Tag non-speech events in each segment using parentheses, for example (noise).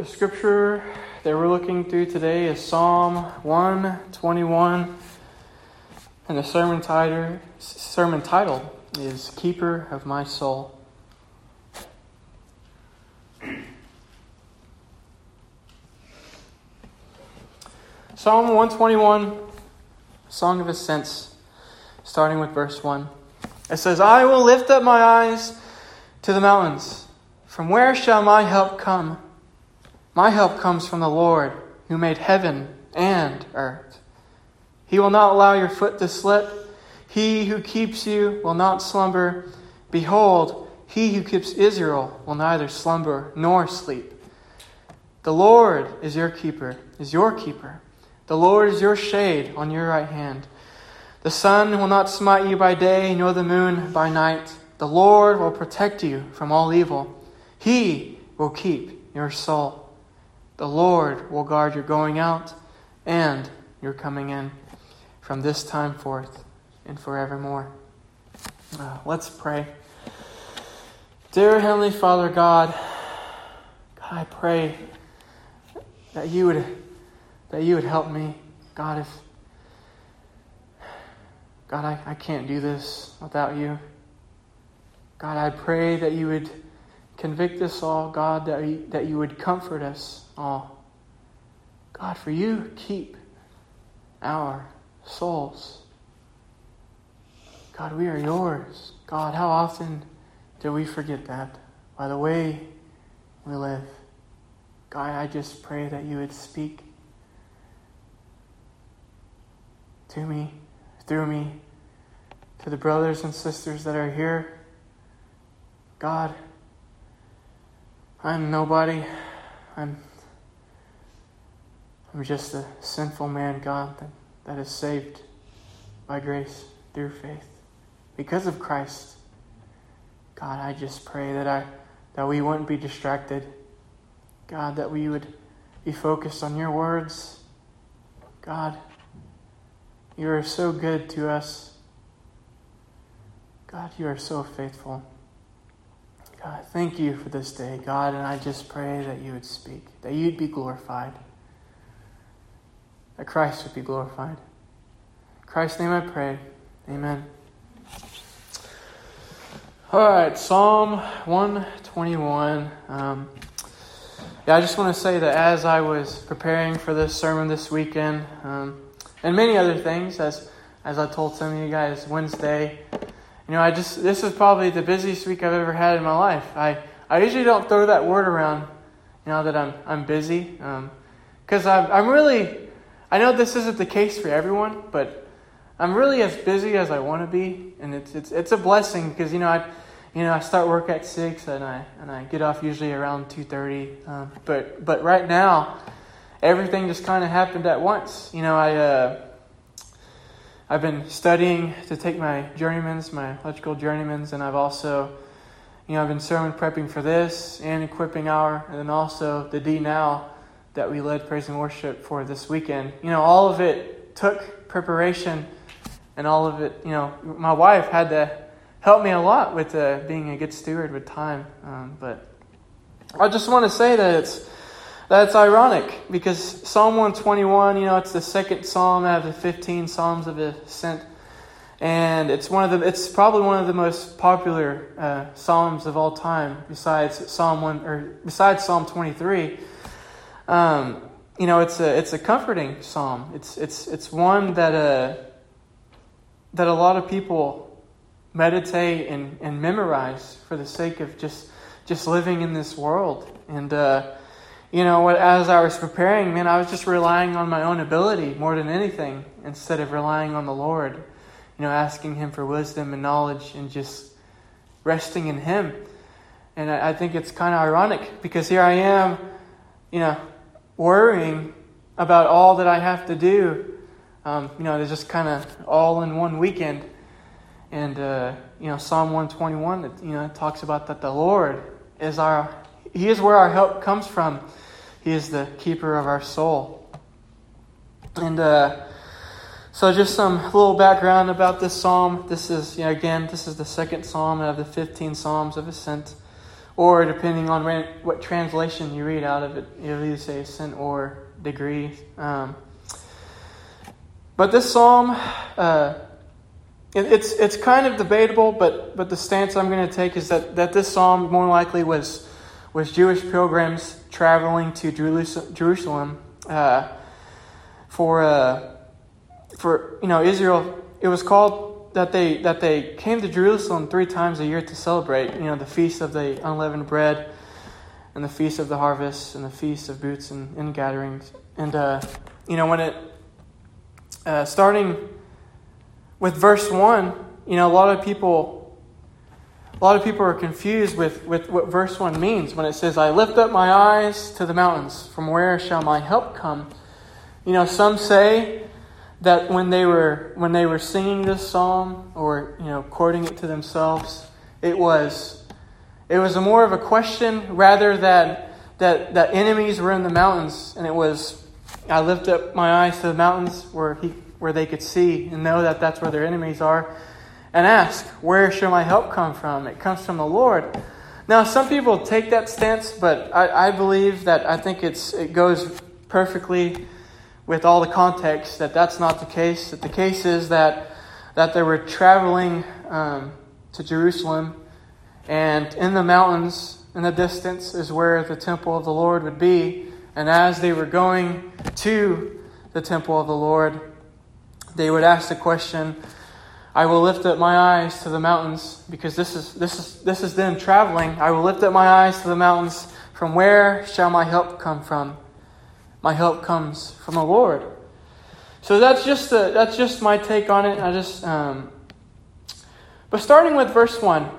the scripture that we're looking through today is Psalm 121, and the sermon title, sermon title is Keeper of My Soul. Psalm 121, Song of Ascents, starting with verse 1. It says, I will lift up my eyes to the mountains. From where shall my help come? My help comes from the Lord, who made heaven and earth. He will not allow your foot to slip. He who keeps you will not slumber. Behold, he who keeps Israel will neither slumber nor sleep. The Lord is your keeper, is your keeper. The Lord is your shade on your right hand. The sun will not smite you by day, nor the moon by night. The Lord will protect you from all evil. He will keep your soul. The Lord will guard your going out and your coming in from this time forth and forevermore. Uh, let's pray. Dear Heavenly Father God, God, I pray that you would that you would help me. God, if God, I, I can't do this without you. God, I pray that you would convict us all, God, that you, that you would comfort us all. God, for you keep our souls. God, we are yours. God, how often do we forget that by the way we live? God, I just pray that you would speak to me, through me, to the brothers and sisters that are here. God, I'm nobody. I'm I'm just a sinful man, God, that, that is saved by grace through faith. Because of Christ. God, I just pray that I that we wouldn't be distracted. God, that we would be focused on your words. God, you are so good to us. God, you are so faithful. God, thank you for this day, God, and I just pray that you would speak, that you'd be glorified, that Christ would be glorified. In Christ's name I pray. Amen. All right, Psalm 121. Um, yeah, I just want to say that as I was preparing for this sermon this weekend, um, and many other things, as as I told some of you guys Wednesday. You know, I just this is probably the busiest week I've ever had in my life. I I usually don't throw that word around, you know, that I'm I'm busy, because um, I'm I'm really. I know this isn't the case for everyone, but I'm really as busy as I want to be, and it's it's it's a blessing because you know I. You know, I start work at six, and I and I get off usually around two thirty. Um, but but right now, everything just kind of happened at once. You know, I uh, I've been studying to take my journeyman's, my electrical journeyman's, and I've also, you know, I've been sermon prepping for this and equipping hour, and then also the D now that we led praise and worship for this weekend. You know, all of it took preparation, and all of it, you know, my wife had to help me a lot with uh, being a good steward with time. Um, but I just want to say that it's that's ironic because Psalm 121, you know, it's the second psalm out of the 15 psalms of ascent. And it's one of the it's probably one of the most popular uh, psalms of all time besides Psalm 1 or besides Psalm 23. Um, you know, it's a it's a comforting psalm. It's it's it's one that uh, that a lot of people meditate and, and memorize for the sake of just just living in this world. And uh, you know, as I was preparing, man, I was just relying on my own ability more than anything instead of relying on the Lord. You know, asking Him for wisdom and knowledge and just resting in Him. And I, think it's kind of ironic because here I am, you know, worrying about all that I have to do. Um, you know, it's just kind of all in one weekend. And, uh, you know, Psalm 121, you know, talks about that the Lord is our, He is where our help comes from. He is the keeper of our soul. And uh, so, just some little background about this psalm. This is, you know, again, this is the second psalm out of the 15 psalms of ascent. or depending on what translation you read out of it, it'll either say ascent or degree. Um, but this psalm, uh, it, it's it's kind of debatable, but but the stance I'm going to take is that, that this psalm more likely was was Jewish pilgrims traveling to Jerusalem uh, for uh, for you know Israel. It was called that they that they came to Jerusalem three times a year to celebrate. You know the feast of the unleavened bread, and the feast of the harvest, and the feast of booths and, and gatherings. And uh, you know when it uh, starting with verse 1, you know, a lot of people a lot of people are confused with, with what verse 1 means when it says, I lift up my eyes to the mountains. From where shall my help come? You know, some say that when they were when they were singing this psalm or you know quoting it to themselves, it was it was a more of a question rather than that that enemies were in the mountains and it was I lift up my eyes to the mountains where he where they could see and know that that's where their enemies are, and ask, Where shall my help come from? It comes from the Lord. Now, some people take that stance, but I, I believe that I think it's, it goes perfectly with all the context that that's not the case. That the case is that, that they were traveling um, to Jerusalem, and in the mountains in the distance is where the temple of the Lord would be. And as they were going to the temple of the Lord, they would ask the question, I will lift up my eyes to the mountains, because this is, this is, this is them traveling. I will lift up my eyes to the mountains. From where shall my help come from? My help comes from the Lord. So that's just, a, that's just my take on it. I just, um, but starting with verse 1,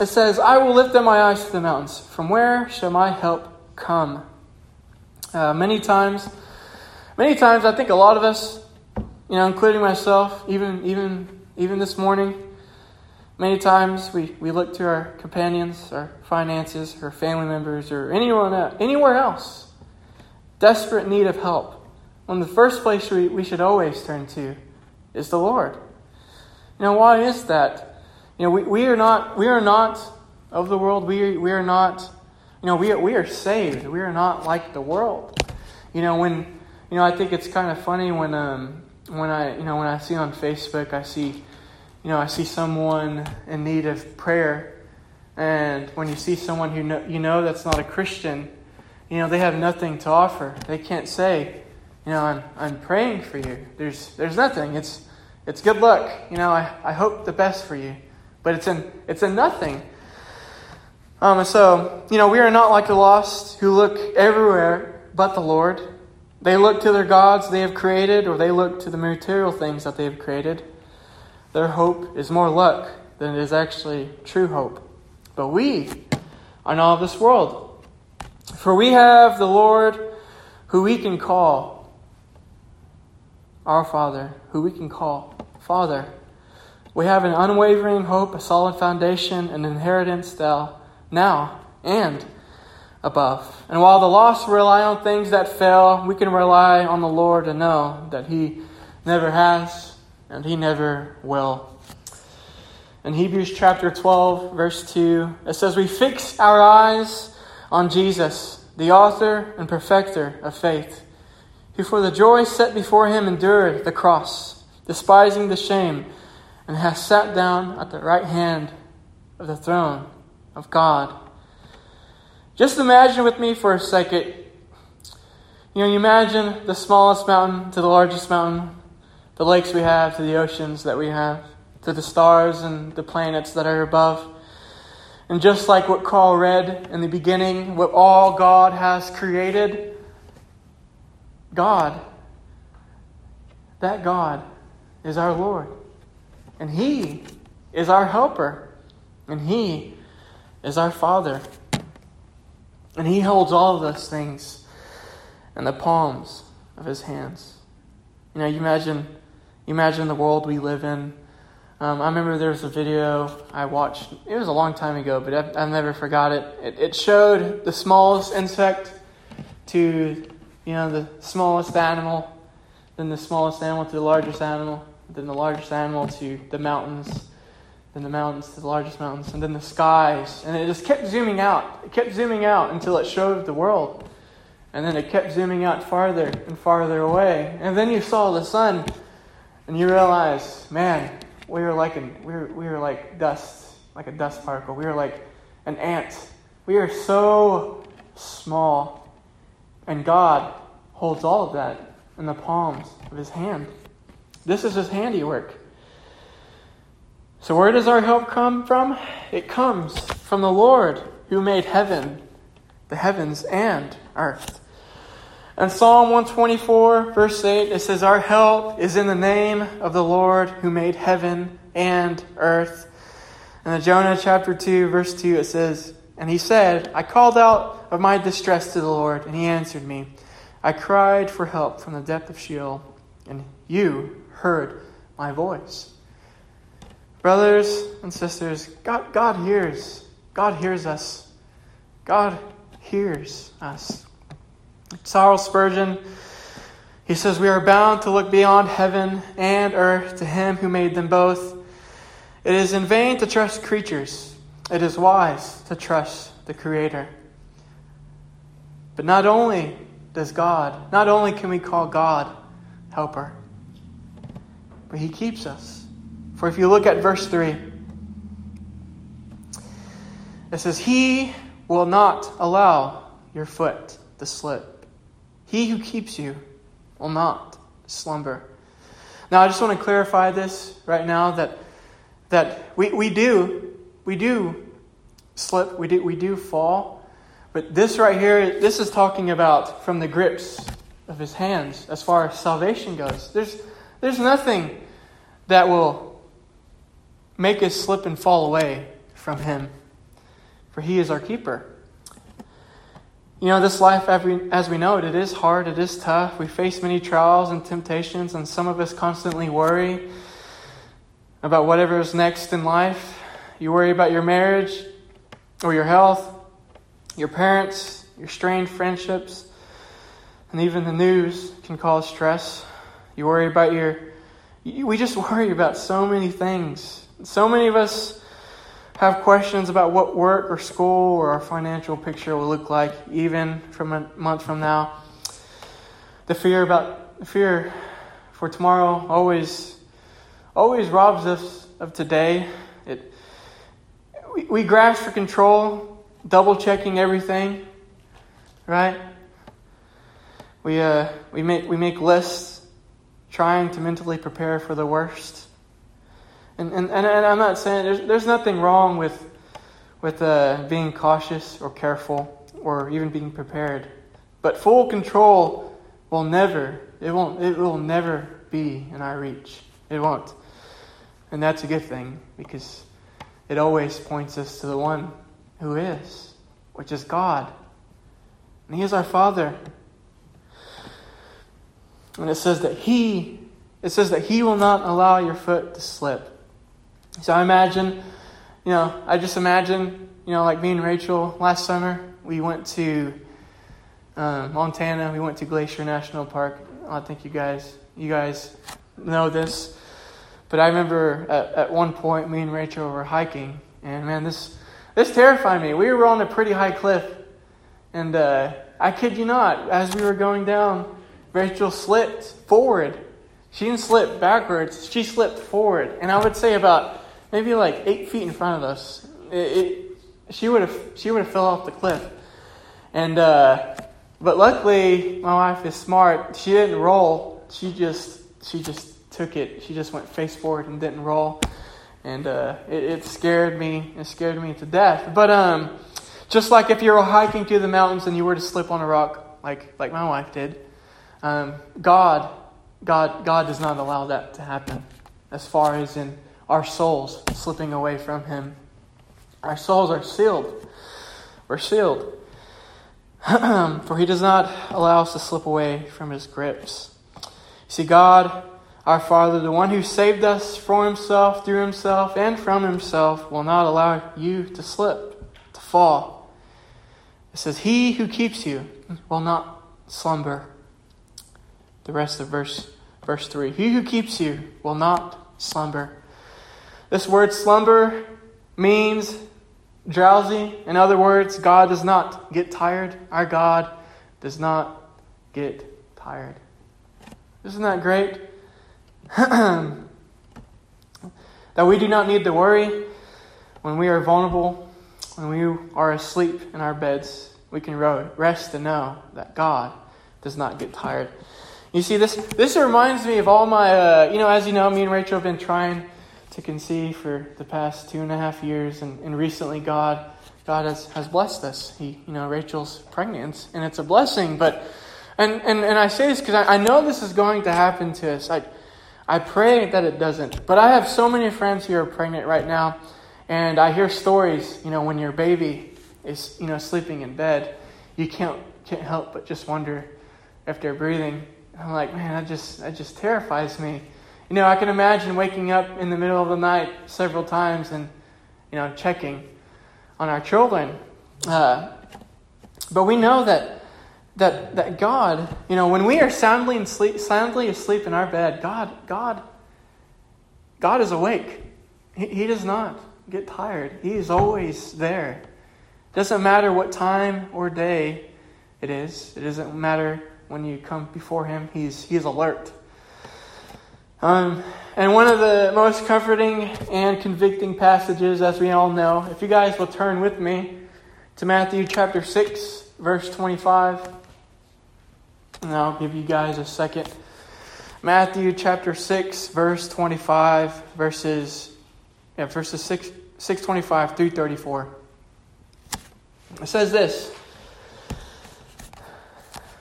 it says, I will lift up my eyes to the mountains. From where shall my help come? Uh, many times, many times, I think a lot of us you know, including myself, even even even this morning, many times we, we look to our companions, our finances, our family members, or anyone anywhere else, desperate need of help. When the first place we, we should always turn to is the Lord. You know, why is that? You know, we, we are not we are not of the world. We, we are not, you know, we are, we are saved. We are not like the world. You know, when, you know, I think it's kind of funny when, um, when I, you know, when I see on Facebook, I see, you know, I see someone in need of prayer, and when you see someone who know, you know that's not a Christian, you know, they have nothing to offer. They can't say, you know, I'm, I'm praying for you. There's, there's nothing. It's, it's good luck. You know, I, I hope the best for you. But it's in, it's in nothing. Um, so, you know, we are not like the lost who look everywhere but the Lord. They look to their gods they have created, or they look to the material things that they have created. Their hope is more luck than it is actually true hope. But we are not of this world. For we have the Lord who we can call our Father, who we can call Father. We have an unwavering hope, a solid foundation, an inheritance now and above. And while the lost rely on things that fail, we can rely on the Lord and know that He never has and He never will. In Hebrews chapter 12, verse 2, it says, We fix our eyes on Jesus, the author and perfecter of faith, who for the joy set before him endured the cross, despising the shame, and has sat down at the right hand of the throne of God. Just imagine with me for a second. You know, you imagine the smallest mountain to the largest mountain, the lakes we have to the oceans that we have, to the stars and the planets that are above. And just like what Carl read in the beginning, what all God has created, God, that God is our Lord. And He is our helper. And He is our Father. And He holds all of those things in the palms of His hands. You know, you imagine, you imagine the world we live in. Um, I remember there was a video I watched. It was a long time ago, but I've, I've never forgot it. it. It showed the smallest insect to, you know, the smallest animal, then the smallest animal to the largest animal, then the largest animal to the mountains, then the mountains, the largest mountains, and then the skies. And it just kept zooming out. It kept zooming out until it showed the world. And then it kept zooming out farther and farther away. And then you saw the sun, and you realized, man, we were like an, we were, we were like dust, like a dust particle. We were like an ant. We are so small. And God holds all of that in the palms of his hand. This is his handiwork. So, where does our help come from? It comes from the Lord who made heaven, the heavens, and earth. And Psalm 124, verse 8, it says, Our help is in the name of the Lord who made heaven and earth. And in Jonah chapter 2, verse 2, it says, And he said, I called out of my distress to the Lord, and he answered me. I cried for help from the depth of Sheol, and you heard my voice. Brothers and sisters, God, God hears. God hears us. God hears us. Charles Spurgeon, he says, We are bound to look beyond heaven and earth to him who made them both. It is in vain to trust creatures, it is wise to trust the Creator. But not only does God, not only can we call God helper, but He keeps us. For if you look at verse 3, it says, He will not allow your foot to slip. He who keeps you will not slumber. Now, I just want to clarify this right now that, that we, we do, we do slip, we do, we do fall, but this right here, this is talking about from the grips of his hands as far as salvation goes. There's, there's nothing that will make us slip and fall away from him, for he is our keeper. You know, this life, as we, know it, it is hard, it is tough. We face many trials and temptations, and some of us constantly worry about whatever is next in life. You worry about your marriage or your health your parents, your strained friendships, and even the news can cause stress. You worry about your. We just (laughs) worry about so many things. So many of us have questions about what work or school or our financial picture will look like, even from a month from now. The fear about the fear for tomorrow always always robs us of today. It we, we grasp for control double checking everything, right? We, uh, we, make, we make lists trying to mentally prepare for the worst. And, and, and, I'm not saying there's, there's nothing wrong with, with uh, being cautious or careful or even being prepared. But full control will never, it won't, it will never be in our reach. It won't. And that's a good thing because it always points us to the one who is, which is God. And He is our Father. And it says that He, it says that He will not allow your foot to slip. So I imagine, you know, I just imagine, you know, like me and Rachel last summer, we went to uh, Montana. We went to Glacier National Park. I think you guys, you guys know this, but I remember at, at one point, me and Rachel were hiking, and man, this this terrified me. We were on a pretty high cliff, and uh, I kid you not, as we were going down, Rachel slipped forward. She didn't slip backwards, she slipped forward. And I would say about maybe like eight feet in front of us. It, it, she would have she would have fell off the cliff. And uh, but luckily my wife is smart. She didn't roll. She just she just took it. She just went face forward and didn't roll and uh, it, it, scared me. It scared me to death. But um, just like if you were hiking through the mountains and you were to slip on a rock, like like my wife did, um, God, God, God does not allow that to happen. As far as in our souls slipping away from Him, our souls are sealed. We're sealed. (clears throat) For He does not allow us to slip away from His grips. See, God our Father, the one who saved us for himself, through himself, and from himself, will not allow you to slip, to fall. It says, He who keeps you will not slumber. The rest of verse, verse 3 He who keeps you will not slumber. This word slumber means drowsy. In other words, God does not get tired. Our God does not get tired. Isn't that great? (clears throat) that we do not need to worry when we are vulnerable, when we are asleep in our beds. We can rest and know that God does not get tired. You see, this this reminds me of all my, uh, you know, as you know, me and Rachel have been trying to conceive for the past two and a half years, and, and recently God God has, has blessed us. He, you know, Rachel's pregnant, and it's a blessing. But, and and, and I say this because I, I know this is going to happen to us. I I pray that it doesn't. But I have so many friends who are pregnant right now, and I hear stories. You know, when your baby is you know sleeping in bed, you can't can't help but just wonder if they're breathing. I'm like, man, that just that just terrifies me. You know, I can imagine waking up in the middle of the night several times and you know checking on our children. Uh, but we know that that, that God, you know, when we are soundly, and sleep, soundly asleep in our bed, God, God, God is awake. He, he does not get tired. He is always there. Doesn't matter what time or day it is. It doesn't matter when you come before Him. He's He is alert. Um, and one of the most comforting and convicting passages, as we all know, if you guys will turn with me to Matthew chapter 6, verse 25. And I'll give you guys a second. Matthew chapter 6, verse 25, verses, yeah, verses 6, 625 through 34. It says this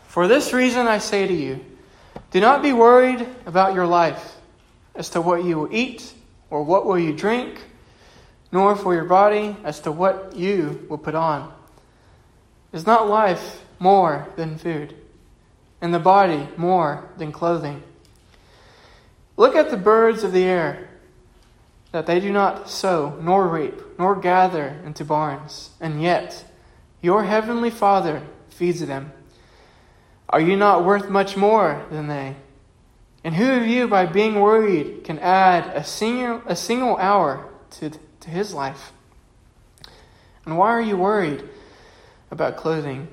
For this reason I say to you, do not be worried about your life as to what you will eat or what will you drink, nor for your body as to what you will put on. Is not life more than food? and the body more than clothing. Look at the birds of the air, that they do not sow, nor reap, nor gather into barns, and yet your heavenly Father feeds them. Are you not worth much more than they? And who of you, by being worried, can add a single, a single hour to, to his life? And why are you worried about clothing?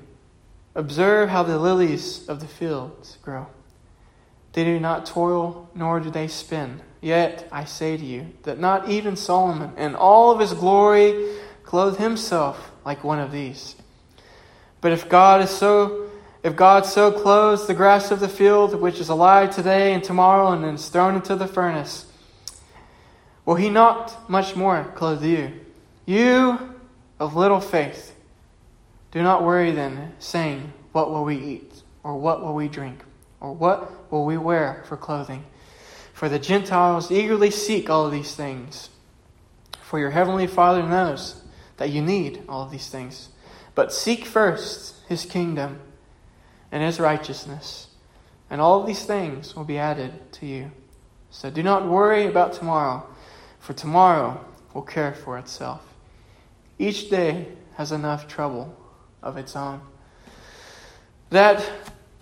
Observe how the lilies of the fields grow. They do not toil, nor do they spin. Yet I say to you that not even Solomon, in all of his glory, clothed himself like one of these. But if God is so, if God so clothes the grass of the field, which is alive today and tomorrow and is thrown into the furnace, will He not much more clothe you, you of little faith? Do not worry then, saying, What will we eat? Or what will we drink? Or what will we wear for clothing? For the Gentiles eagerly seek all these things. For your heavenly Father knows that you need all these things. But seek first his kingdom and his righteousness, and all these things will be added to you. So do not worry about tomorrow, for tomorrow will care for itself. Each day has enough trouble of its own. That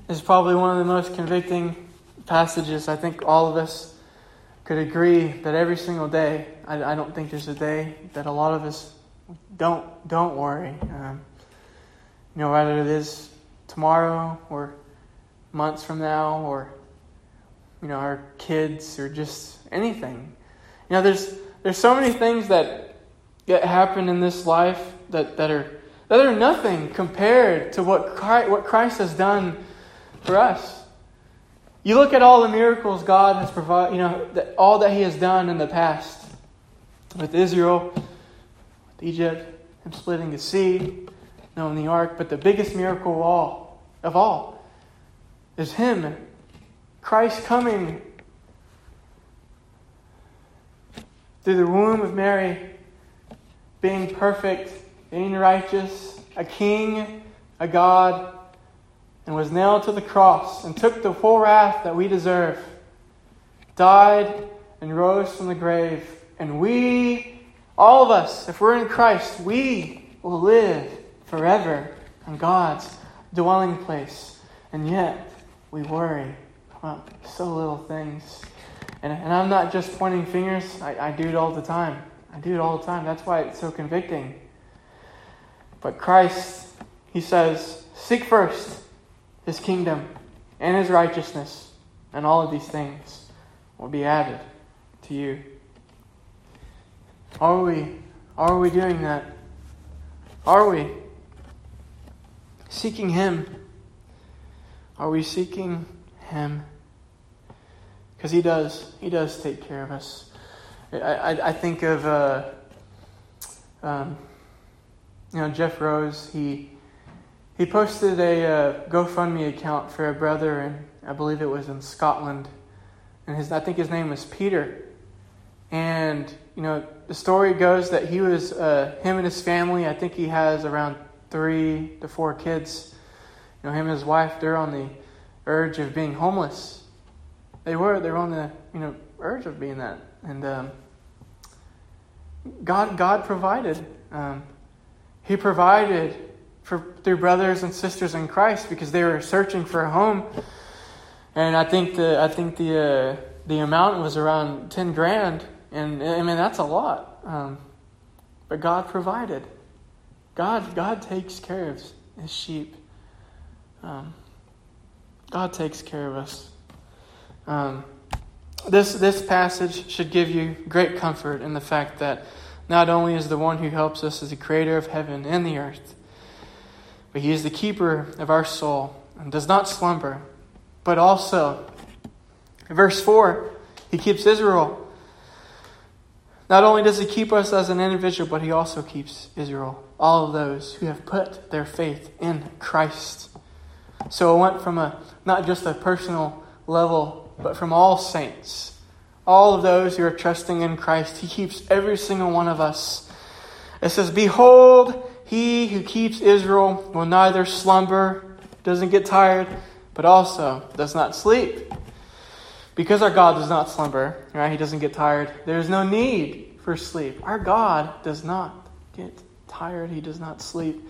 is probably one of the most convicting passages. I think all of us could agree that every single day, I, I don't think there's a day that a lot of us don't don't worry. Um, you know, whether it is tomorrow or months from now or you know our kids or just anything. You know, there's there's so many things that that happen in this life that, that are that are nothing compared to what Christ, what Christ has done for us. You look at all the miracles God has provided, you know, that, all that He has done in the past with Israel, with Egypt, Him splitting the sea, you know, in the ark. But the biggest miracle of all, of all is Him, Christ coming through the womb of Mary, being perfect being righteous, a king, a God, and was nailed to the cross and took the full wrath that we deserve, died and rose from the grave. And we, all of us, if we're in Christ, we will live forever in God's dwelling place. And yet, we worry about so little things. And, and I'm not just pointing fingers, I, I do it all the time. I do it all the time. That's why it's so convicting. But Christ, He says, seek first His kingdom and His righteousness, and all of these things will be added to you. Are we, are we doing that? Are we seeking Him? Are we seeking Him? Because He does. He does take care of us. I, I, I think of, uh, um, you know, Jeff Rose. He he posted a uh, GoFundMe account for a brother, and I believe it was in Scotland, and his I think his name was Peter. And you know, the story goes that he was uh, him and his family. I think he has around three to four kids. You know, him and his wife. They're on the urge of being homeless. They were. They were on the you know urge of being that, and um, God God provided. Um, he provided for through brothers and sisters in Christ because they were searching for a home. And I think the I think the uh, the amount was around ten grand, and I mean that's a lot. Um, but God provided. God God takes care of His sheep. Um, God takes care of us. Um, this this passage should give you great comfort in the fact that not only is the one who helps us as the creator of heaven and the earth, but he is the keeper of our soul and does not slumber, but also, verse 4, he keeps Israel. Not only does he keep us as an individual, but he also keeps Israel, all of those who have put their faith in Christ. So it went from a not just a personal level, but from all saints all of those who are trusting in Christ. He keeps every single one of us. It says, Behold, he who keeps Israel will neither slumber, doesn't get tired, but also does not sleep. Because our God does not slumber, right? He doesn't get tired. There's no need for sleep. Our God does not get tired. He does not sleep.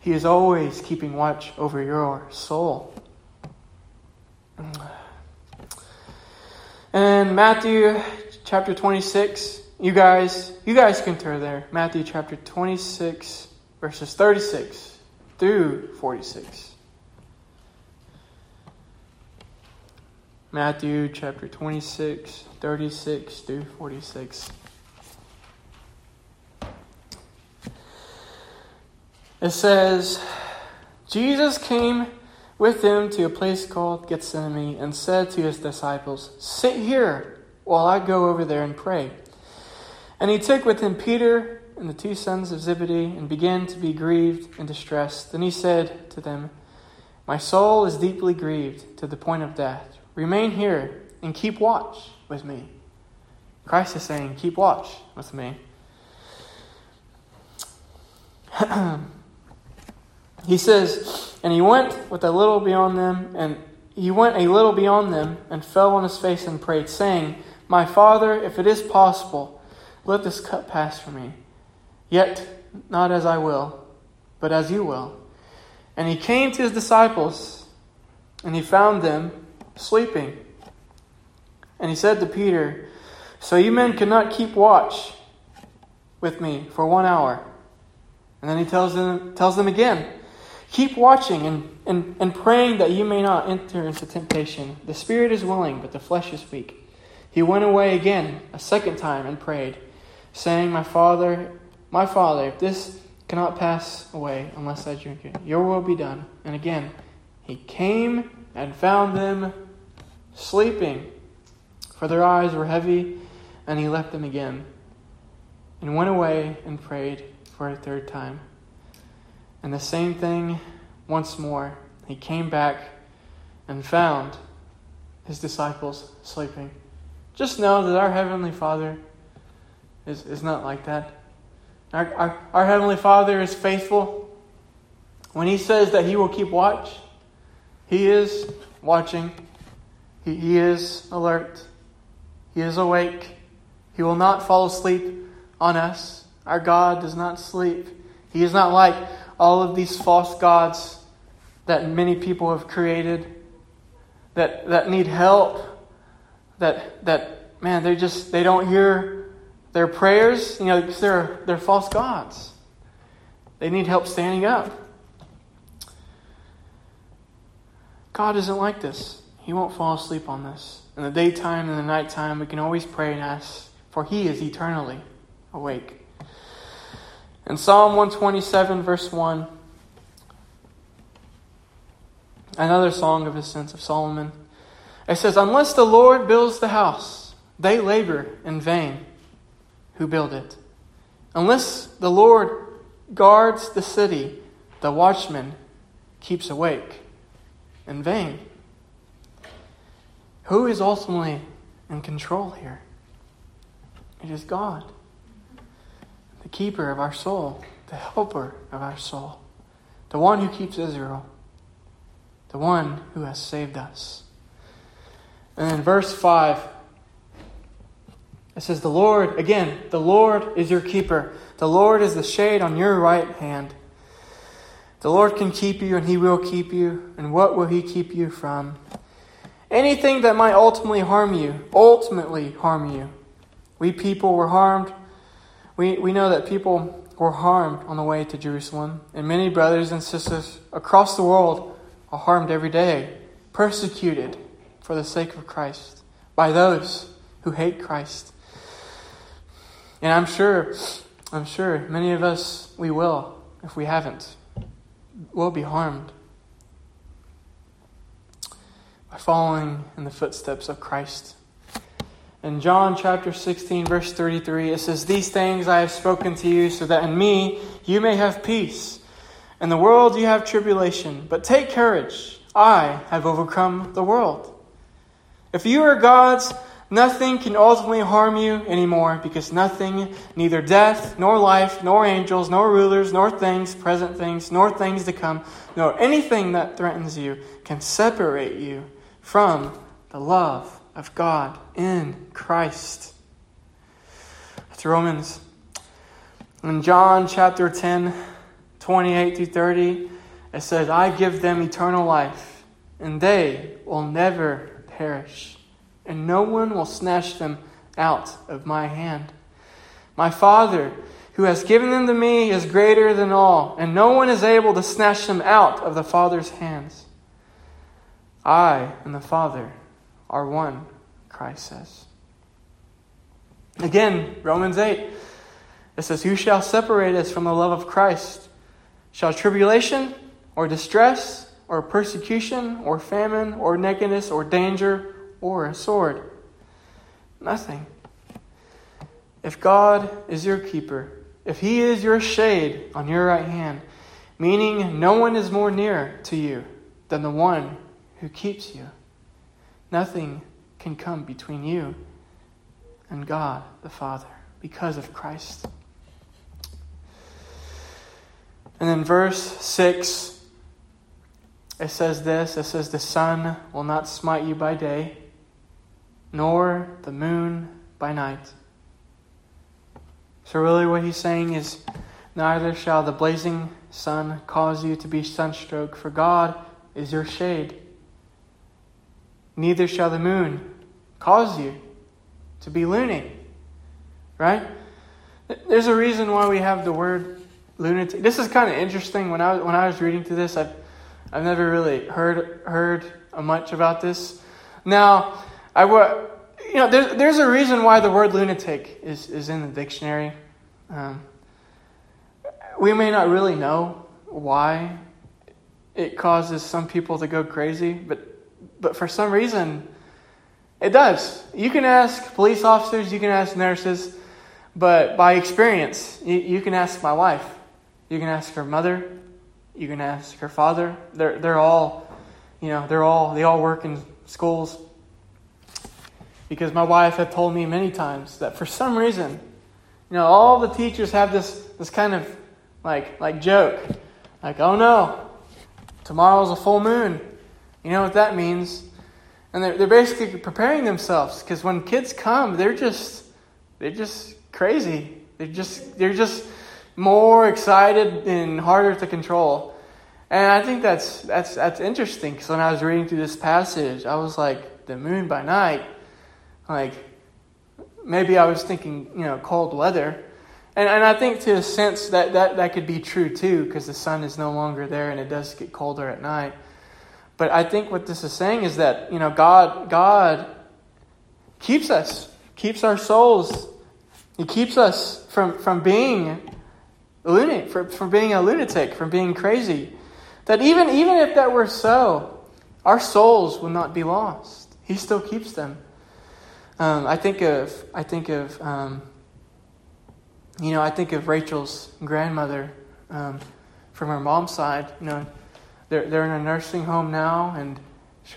He is always keeping watch over your soul. And Matthew chapter 26, you guys, you guys can turn there. Matthew chapter 26, verses 36 through 46. Matthew chapter 26, 36 through 46. It says, Jesus came with him to a place called Gethsemane and said to his disciples, Sit here while I go over there and pray. And he took with him Peter and the two sons of Zebedee and began to be grieved and distressed. Then he said to them, My soul is deeply grieved to the point of death. Remain here and keep watch with me. Christ is saying, Keep watch with me. (clears throat) he says, And he went with a little beyond them, and he went a little beyond them, and fell on his face and prayed, saying, My Father, if it is possible, let this cup pass from me. Yet not as I will, but as you will. And he came to his disciples, and he found them sleeping. And he said to Peter, So you men cannot keep watch with me for one hour. And then he tells them, tells them again, Keep watching and, and, and praying that you may not enter into temptation. The spirit is willing, but the flesh is weak. He went away again a second time and prayed, saying, My Father, my Father, if this cannot pass away unless I drink it, your will be done. And again, he came and found them sleeping, for their eyes were heavy, and he left them again, and went away and prayed for a third time. And the same thing once more. He came back and found his disciples sleeping. Just know that our Heavenly Father is, is not like that. Our, our, our Heavenly Father is faithful. When He says that He will keep watch, He is watching. He, he is alert. He is awake. He will not fall asleep on us. Our God does not sleep. He is not like all of these false gods that many people have created that, that need help, that that man they just they don't hear their prayers, you know, because they're they're false gods. They need help standing up. God isn't like this. He won't fall asleep on this. In the daytime and the nighttime, we can always pray and ask, for He is eternally awake. In Psalm 127, verse 1, another song of ascents of Solomon, it says, Unless the Lord builds the house, they labor in vain who build it. Unless the Lord guards the city, the watchman keeps awake in vain. Who is ultimately in control here? It is God, the keeper of our soul, the helper of our soul, the one who keeps Israel, the one who has saved us. And in verse 5, it says, The Lord, again, the Lord is your keeper. The Lord is the shade on your right hand. The Lord can keep you, and He will keep you. And what will He keep you from? Anything that might ultimately harm you, ultimately harm you. We people were harmed. We, we know that people were harmed on the way to Jerusalem, and many brothers and sisters across the world are harmed every day, persecuted for the sake of Christ by those who hate Christ. And I'm sure, I'm sure many of us, we will, if we haven't will be harmed by following in the footsteps of Christ. In John chapter 16, verse 33, it says, These things I have spoken to you, so that in me you may have peace. In the world you have tribulation, but take courage. I have overcome the world. If you are God's, Nothing can ultimately harm you anymore because nothing, neither death, nor life, nor angels, nor rulers, nor things, present things, nor things to come, nor anything that threatens you can separate you from the love of God in Christ. That's Romans. In John chapter 10, 28 through 30, it says, I give them eternal life, and they will never perish and no one will snatch them out of my hand. My Father, who has given them to me, is greater than all, and no one is able to snatch them out of the Father's hands. I and the Father are one, Christ says. Again, Romans 8, it says, Who shall separate us from the love of Christ? Shall tribulation, or distress, or persecution, or famine, or nakedness, or danger, or a sword. Nothing. If God is your keeper, if He is your shade on your right hand, meaning no one is more near to you than the one who keeps you, nothing can come between you and God the Father because of Christ. And then verse 6, it says this it says, The sun will not smite you by day nor the moon by night. So, really, what he's saying is neither shall the blazing sun cause you to be sunstroke, for God is your shade. Neither shall the moon cause you to be looning. Right? There's a reason why we have the word lunatic. This is kind of interesting. When I, when I was reading through this, I've, I've never really heard, heard much about this. Now, I would, you know, there's, there's a reason why the word lunatic is, is in the dictionary. Um, we may not really know why it causes some people to go crazy, but, but for some reason, it does. You can ask police officers, you can ask nurses, but by experience, you, you can ask my wife, you can ask her mother, you can ask her father. They're, they're all, you know, they're all, they all work in schools because my wife had told me many times that for some reason, you know, all the teachers have this this kind of like like joke, like, oh no, tomorrow's a full moon. You know what that means? And they're, they're basically preparing themselves because when kids come, they're just they're just crazy. They're just they're just more excited and harder to control. And I think that's that's that's interesting because when I was reading through this passage, I was like, the moon by night Like, maybe I was thinking, you know, cold weather. And, and I think to a sense that, that, that could be true too, because the sun is no longer there and it does get colder at night. But I think what this is saying is that, you know, God, God keeps us, keeps our souls. He keeps us from, from being lunatic, from, from being a lunatic, from being crazy. That even, even if that were so, our souls will not be lost. He still keeps them. Um, I think of, I think of, um, you know, I think of Rachel's grandmother um, from her mom's side. You know, they're they're in a nursing home now, and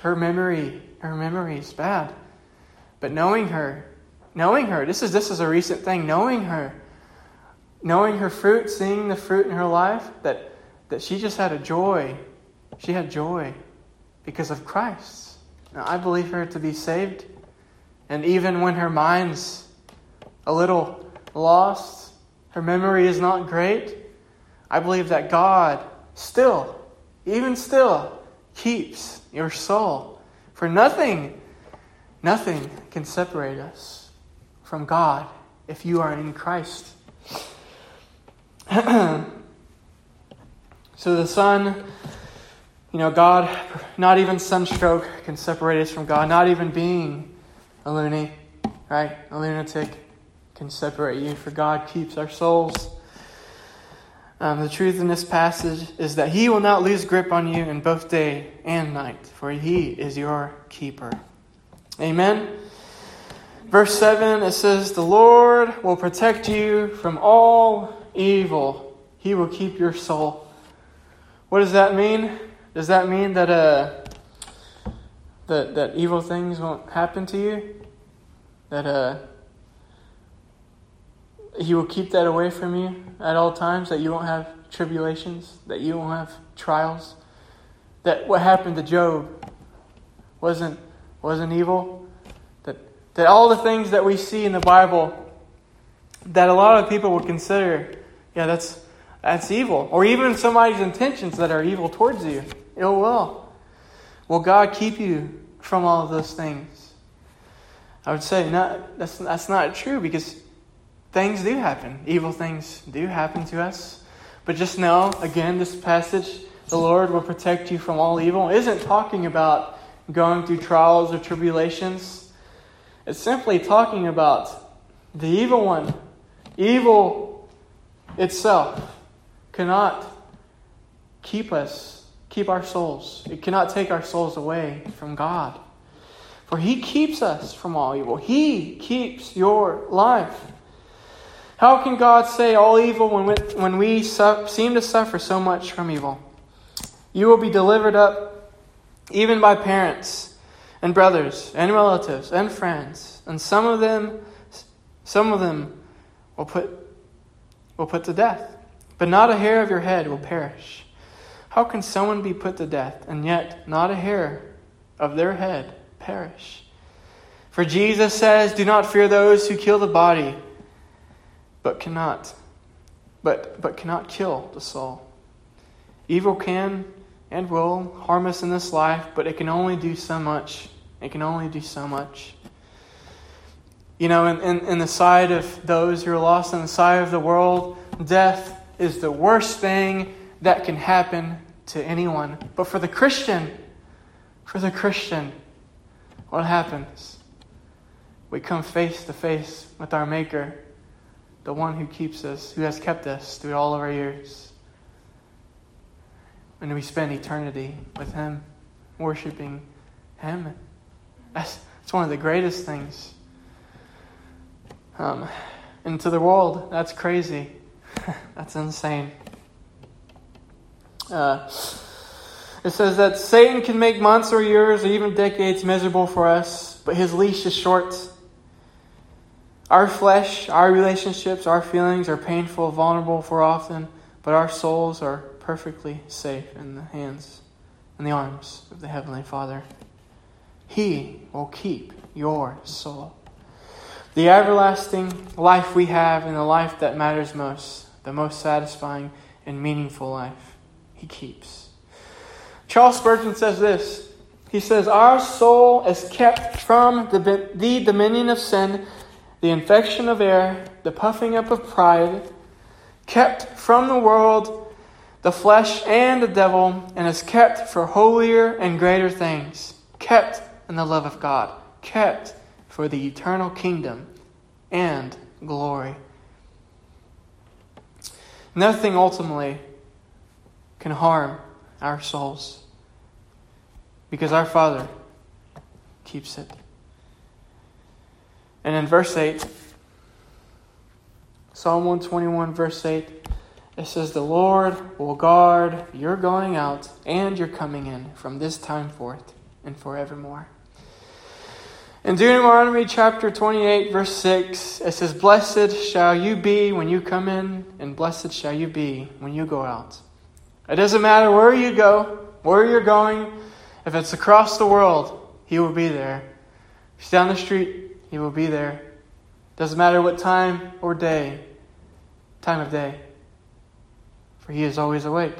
her memory, her memory is bad. But knowing her, knowing her, this is this is a recent thing. Knowing her, knowing her fruit, seeing the fruit in her life, that that she just had a joy. She had joy because of Christ. Now, I believe her to be saved. And even when her mind's a little lost, her memory is not great, I believe that God still, even still, keeps your soul. For nothing, nothing can separate us from God if you are in Christ. (clears throat) so the sun you know, God, not even sunstroke can separate us from God. Not even being a loony, right? A lunatic can separate you, for God keeps our souls. Um, the truth in this passage is that He will not lose grip on you in both day and night, for He is your keeper. Amen. Verse 7, it says, The Lord will protect you from all evil. He will keep your soul. What does that mean? Does that mean that uh, that that evil things won't happen to you? That uh, He will keep that away from you at all times. That you won't have tribulations. That you won't have trials. That what happened to Job wasn't wasn't evil. That that all the things that we see in the Bible that a lot of people would consider, yeah, that's that's evil, or even somebody's intentions that are evil towards you ill will. Will God keep you from all of those things? I would say not, that's, that's not true because things do happen. Evil things do happen to us. But just know, again, this passage, the Lord will protect you from all evil, isn't talking about going through trials or tribulations. It's simply talking about the evil one. Evil itself cannot keep us keep our souls. It cannot take our souls away from God. For He keeps us from all evil. He keeps your life. How can God say all evil when we, when we su- seem to suffer so much from evil? You will be delivered up even by parents and brothers and relatives and friends, and some of them, some of them will put, will put to death. But not a hair of your head will perish. How can someone be put to death, and yet not a hair of their head perish? For Jesus says, Do not fear those who kill the body, but cannot, but, but cannot kill the soul. Evil can and will harm us in this life, but it can only do so much. It can only do so much. You know, in, in, in the side of those who are lost, in the side of the world, death is the worst thing that can happen to anyone. But for the Christian, for the Christian, what happens? We come face to face with our Maker, the one who keeps us, who has kept us through all of our years. And we spend eternity with Him, worshiping Him. That's, that's one of the greatest things. Um, and to the world, that's crazy. (laughs) that's insane. Uh, it says that Satan can make months or years or even decades miserable for us, but his leash is short. Our flesh, our relationships, our feelings are painful, vulnerable for often, but our souls are perfectly safe in the hands and the arms of the Heavenly Father. He will keep your soul. The everlasting life we have and the life that matters most, the most satisfying and meaningful life he keeps. Charles Spurgeon says this. he says, Our soul is kept from the, the dominion of sin, the infection of air, the puffing up of pride, kept from the world, the flesh, and the devil, and is kept for holier and greater things, kept in the love of God, kept for the eternal kingdom and glory. Nothing ultimately can harm our souls because our Father keeps it. And in verse 8, Psalm 121, verse 8, it says, The Lord will guard your going out and your coming in from this time forth and forevermore. In Deuteronomy chapter 28, verse 6, it says, Blessed shall you be when you come in, and blessed shall you be when you go out. It doesn't matter where you go, where you're going, if it's across the world, He will be there. If it's down the street, He will be there. Doesn't matter what time or day, time of day, for He is always awake.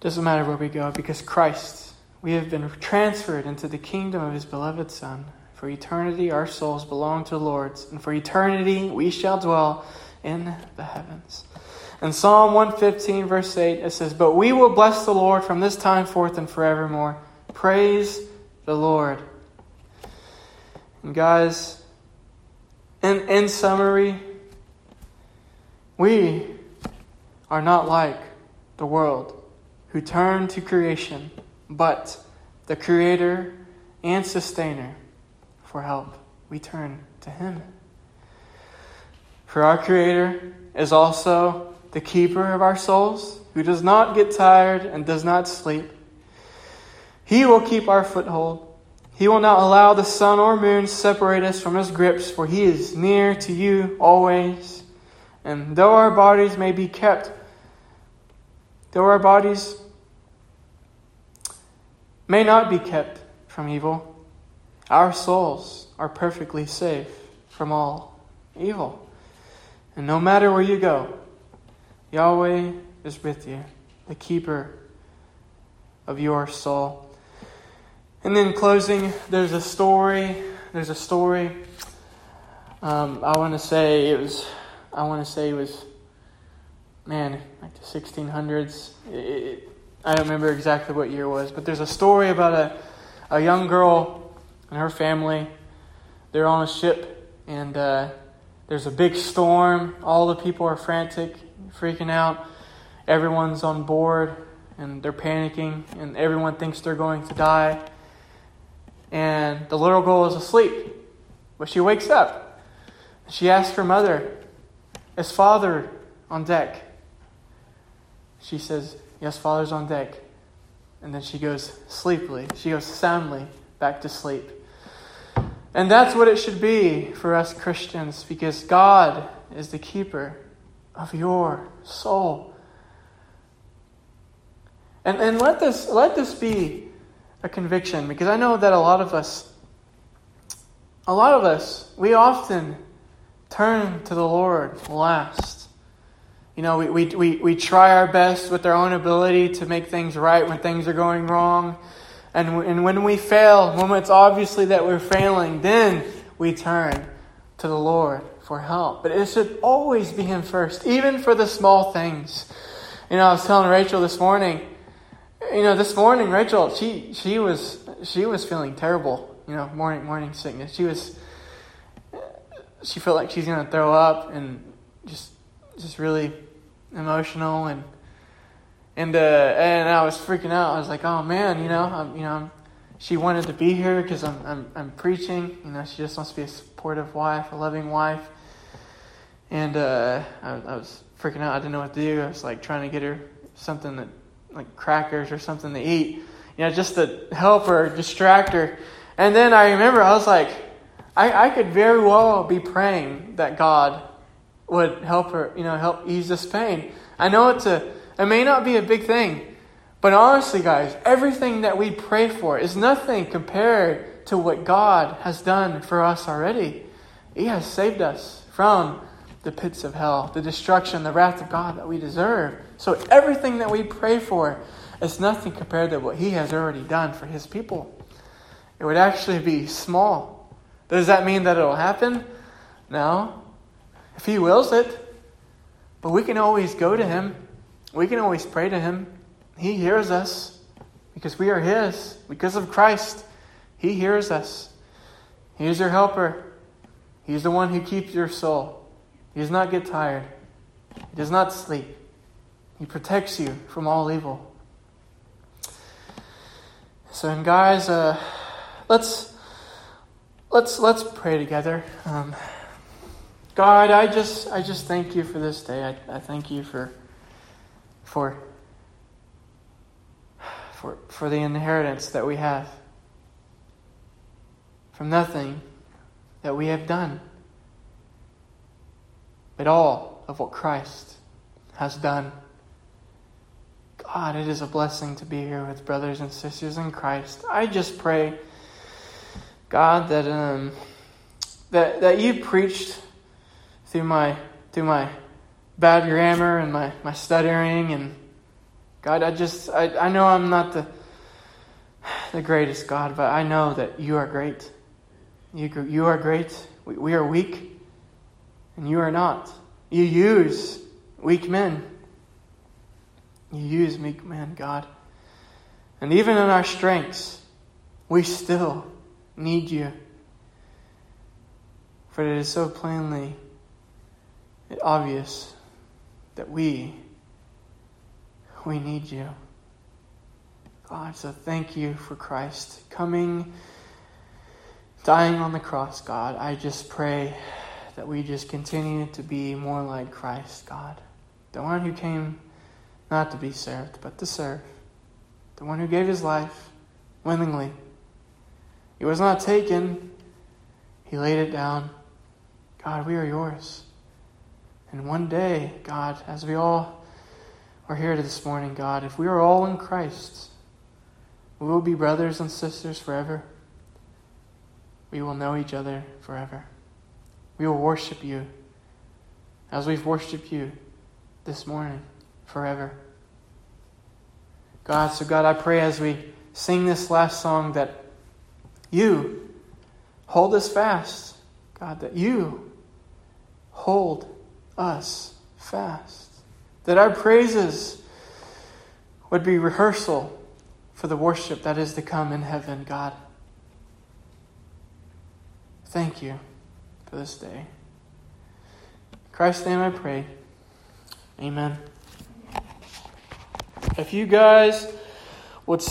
Doesn't matter where we go because Christ, we have been transferred into the kingdom of His beloved Son. For eternity, our souls belong to the Lord's, and for eternity, we shall dwell in the heavens. In Psalm 115, verse 8, it says, But we will bless the Lord from this time forth and forevermore. Praise the Lord. And guys, in, in summary, we are not like the world who turn to creation, but the Creator and Sustainer for help. We turn to Him. For our Creator is also the keeper of our souls, who does not get tired and does not sleep. He will keep our foothold. He will not allow the sun or moon separate us from his grips, for he is near to you always. And though our bodies may be kept, though our bodies may not be kept from evil, our souls are perfectly safe from all evil. And no matter where you go, Yahweh is with you, the keeper of your soul. And then closing, there's a story. There's a story. Um, I want to say it was. I want to say it was. Man, like the 1600s. It, it, I don't remember exactly what year it was, but there's a story about a, a young girl and her family. They're on a ship, and uh, there's a big storm. All the people are frantic, freaking out. Everyone's on board and they're panicking, and everyone thinks they're going to die. And the little girl is asleep, but she wakes up. She asks her mother, Is father on deck? She says, Yes, father's on deck. And then she goes sleepily, she goes soundly back to sleep. And that's what it should be for us Christians because God is the keeper of your soul. And, and let, this, let this be a conviction because I know that a lot of us, a lot of us, we often turn to the Lord last. You know, we, we, we, we try our best with our own ability to make things right when things are going wrong. And, and when we fail, when it's obviously that we're failing, then we turn to the Lord for help. But it should always be Him first, even for the small things. You know, I was telling Rachel this morning, you know, this morning, Rachel, she, she was, she was feeling terrible, you know, morning, morning sickness. She was, she felt like she's going to throw up and just, just really emotional and, and uh, and I was freaking out. I was like, oh man, you know, I'm, you know, I'm, she wanted to be here because I'm, I'm I'm preaching. You know, she just wants to be a supportive wife, a loving wife. And uh, I, I was freaking out. I didn't know what to do. I was like trying to get her something that like crackers or something to eat, you know, just to help her, distract her. And then I remember I was like, I, I could very well be praying that God would help her, you know, help ease this pain. I know it's a it may not be a big thing, but honestly, guys, everything that we pray for is nothing compared to what God has done for us already. He has saved us from the pits of hell, the destruction, the wrath of God that we deserve. So everything that we pray for is nothing compared to what He has already done for His people. It would actually be small. Does that mean that it'll happen? No. If He wills it. But we can always go to Him. We can always pray to Him. He hears us because we are His. Because of Christ, He hears us. He's your helper. He's the one who keeps your soul. He does not get tired. He does not sleep. He protects you from all evil. So, and guys, uh, let's let's let's pray together. Um, God, I just I just thank you for this day. I, I thank you for for for for the inheritance that we have from nothing that we have done, but all of what Christ has done. God, it is a blessing to be here with brothers and sisters in Christ. I just pray, God, that um, that that you preached through my through my bad grammar and my, my stuttering and God, I just I, I know I'm not the the greatest God, but I know that you are great. You, you are great. We, we are weak, and you are not. You use weak men. You use weak men, God. And even in our strengths, we still need you. For it is so plainly obvious that we we need you. God, so thank you for Christ coming dying on the cross, God, I just pray that we just continue to be more like Christ, God. The one who came not to be served, but to serve. The one who gave his life willingly. He was not taken, he laid it down. God, we are yours. And one day, God, as we all are here this morning, God, if we are all in Christ, we will be brothers and sisters forever we will know each other forever. We will worship you as we've worshiped you this morning forever. God, so God, I pray as we sing this last song that you hold us fast. God, that you hold us fast. That our praises would be rehearsal for the worship that is to come in heaven, God. Thank you for this day. In Christ's name I pray. Amen. If you guys